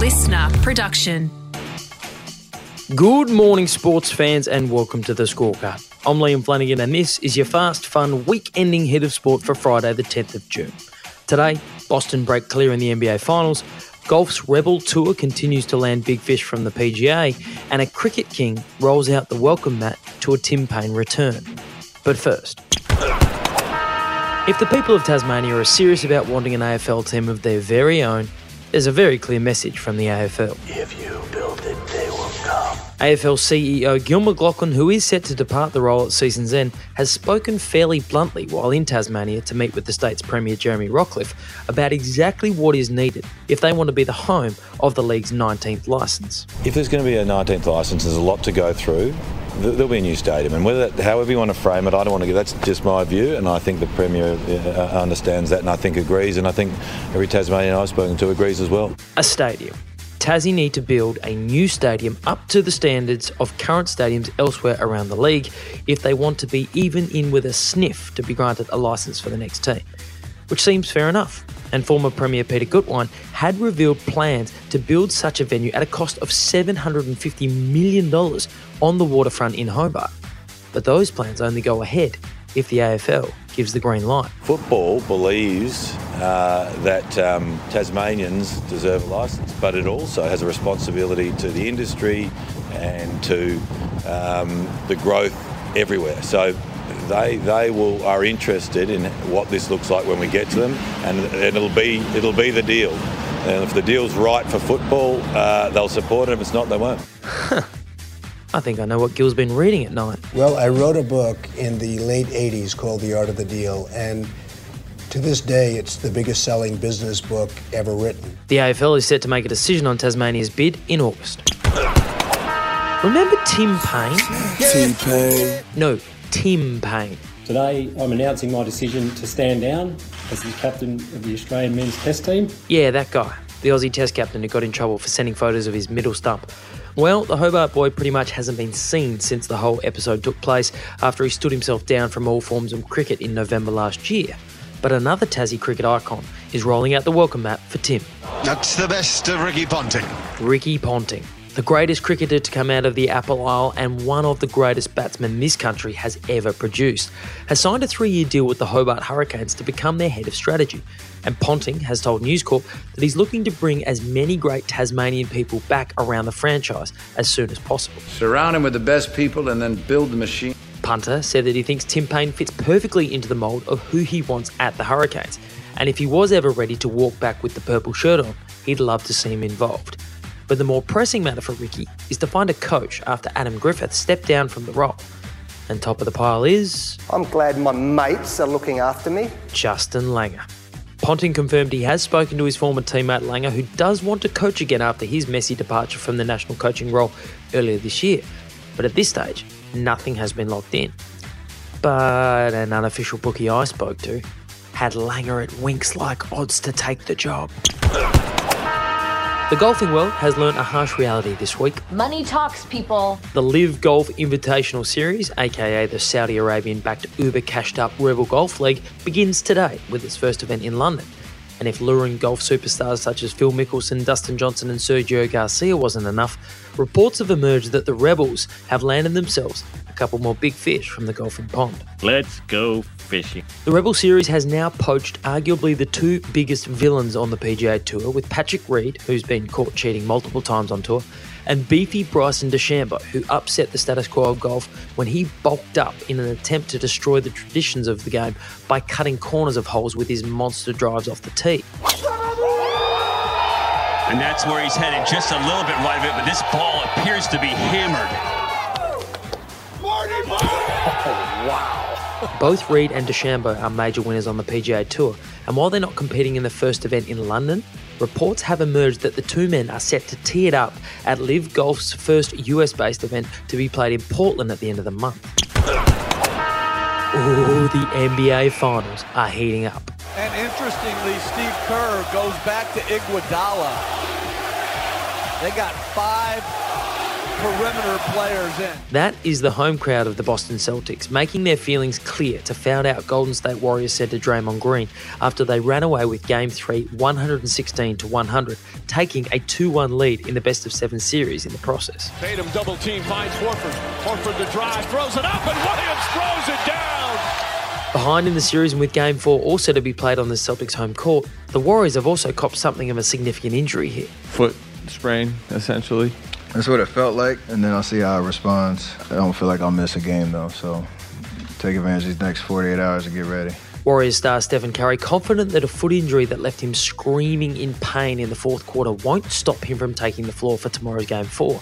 listener production. Good morning, sports fans, and welcome to the scorecard. I'm Liam Flanagan, and this is your fast, fun, week ending hit of sport for Friday, the 10th of June. Today, Boston break clear in the NBA Finals, golf's Rebel Tour continues to land big fish from the PGA, and a cricket king rolls out the welcome mat to a Tim Paine return. But first, if the people of Tasmania are serious about wanting an AFL team of their very own, there's a very clear message from the AFL. If you build it, they will come. AFL CEO Gil McLachlan, who is set to depart the role at season's end, has spoken fairly bluntly while in Tasmania to meet with the state's Premier Jeremy Rockliff about exactly what is needed if they want to be the home of the league's 19th licence. If there's going to be a 19th licence, there's a lot to go through. There'll be a new stadium, and whether however you want to frame it, I don't want to give. That's just my view, and I think the premier uh, understands that, and I think agrees, and I think every Tasmanian I've spoken to agrees as well. A stadium. Tassie need to build a new stadium up to the standards of current stadiums elsewhere around the league if they want to be even in with a sniff to be granted a licence for the next team, which seems fair enough. And former Premier Peter Gutwein had revealed plans to build such a venue at a cost of $750 million on the waterfront in Hobart. But those plans only go ahead if the AFL gives the green light. Football believes uh, that um, Tasmanians deserve a licence, but it also has a responsibility to the industry and to um, the growth everywhere. So they they will are interested in what this looks like when we get to them, and it'll be it'll be the deal. And if the deal's right for football, uh, they'll support it. If it's not, they won't. I think I know what Gil's been reading at night. Well, I wrote a book in the late 80s called The Art of the Deal, and to this day, it's the biggest selling business book ever written. The AFL is set to make a decision on Tasmania's bid in August. Remember Tim Payne? Tim Paine. No, Tim Payne. Today, I'm announcing my decision to stand down as the captain of the Australian men's test team. Yeah, that guy. The Aussie Test captain who got in trouble for sending photos of his middle stump. Well, the Hobart boy pretty much hasn't been seen since the whole episode took place after he stood himself down from all forms of cricket in November last year. But another Tassie cricket icon is rolling out the welcome mat for Tim. That's the best of Ricky Ponting. Ricky Ponting, the greatest cricketer to come out of the Apple Isle and one of the greatest batsmen this country has ever produced, has signed a three year deal with the Hobart Hurricanes to become their head of strategy. And Ponting has told News Corp that he's looking to bring as many great Tasmanian people back around the franchise as soon as possible. Surround him with the best people and then build the machine. Punter said that he thinks Tim Paine fits perfectly into the mould of who he wants at the Hurricanes. And if he was ever ready to walk back with the purple shirt on, he'd love to see him involved. But the more pressing matter for Ricky is to find a coach after Adam Griffith stepped down from the role. And top of the pile is I'm glad my mates are looking after me. Justin Langer. Ponting confirmed he has spoken to his former teammate Langer, who does want to coach again after his messy departure from the national coaching role earlier this year. But at this stage, nothing has been locked in. But an unofficial bookie I spoke to had Langer at Winx like odds to take the job. The golfing world has learnt a harsh reality this week. Money talks, people. The Live Golf Invitational Series, aka the Saudi Arabian backed uber cashed up Rebel Golf League, begins today with its first event in London. And if luring golf superstars such as Phil Mickelson, Dustin Johnson, and Sergio Garcia wasn't enough, reports have emerged that the Rebels have landed themselves couple more big fish from the golfing pond. Let's go fishing. The Rebel Series has now poached arguably the two biggest villains on the PGA Tour, with Patrick Reed, who's been caught cheating multiple times on tour, and beefy Bryson DeChambeau, who upset the status quo of golf when he bulked up in an attempt to destroy the traditions of the game by cutting corners of holes with his monster drives off the tee. And that's where he's headed, just a little bit right of it, but this ball appears to be hammered. Oh, Both Reed and DeChambeau are major winners on the PGA Tour, and while they're not competing in the first event in London, reports have emerged that the two men are set to tee it up at Live Golf's first US based event to be played in Portland at the end of the month. Oh, the NBA Finals are heating up. And interestingly, Steve Kerr goes back to Iguodala. They got five perimeter players in. That is the home crowd of the Boston Celtics, making their feelings clear to found out Golden State Warriors said to Draymond Green after they ran away with Game 3 116 to 100, taking a 2 1 lead in the best of seven series in the process. Tatum double team finds Horford. Horford the drive, throws it up, and Williams throws it down. Behind in the series and with Game 4 also to be played on the Celtics home court, the Warriors have also copped something of a significant injury here. Foot sprain, essentially. That's what it felt like, and then I'll see how it responds. I don't feel like I'll miss a game though, so take advantage of these next 48 hours to get ready. Warriors star Stephen Curry confident that a foot injury that left him screaming in pain in the fourth quarter won't stop him from taking the floor for tomorrow's game four.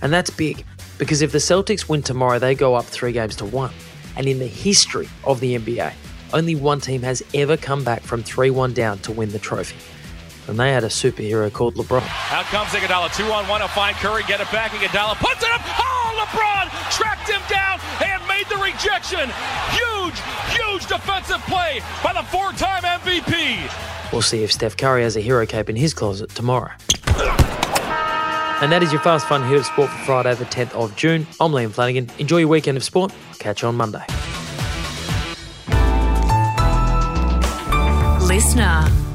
And that's big, because if the Celtics win tomorrow, they go up three games to one. And in the history of the NBA, only one team has ever come back from 3 1 down to win the trophy. And they had a superhero called LeBron. Out comes Iguodala, two on one to find Curry, get it back. Iguodala puts it up. Oh, LeBron tracked him down and made the rejection. Huge, huge defensive play by the four-time MVP. We'll see if Steph Curry has a hero cape in his closet tomorrow. And that is your fast fun hit of sport for Friday, the 10th of June. I'm Liam Flanagan. Enjoy your weekend of sport. Catch you on Monday. Listener.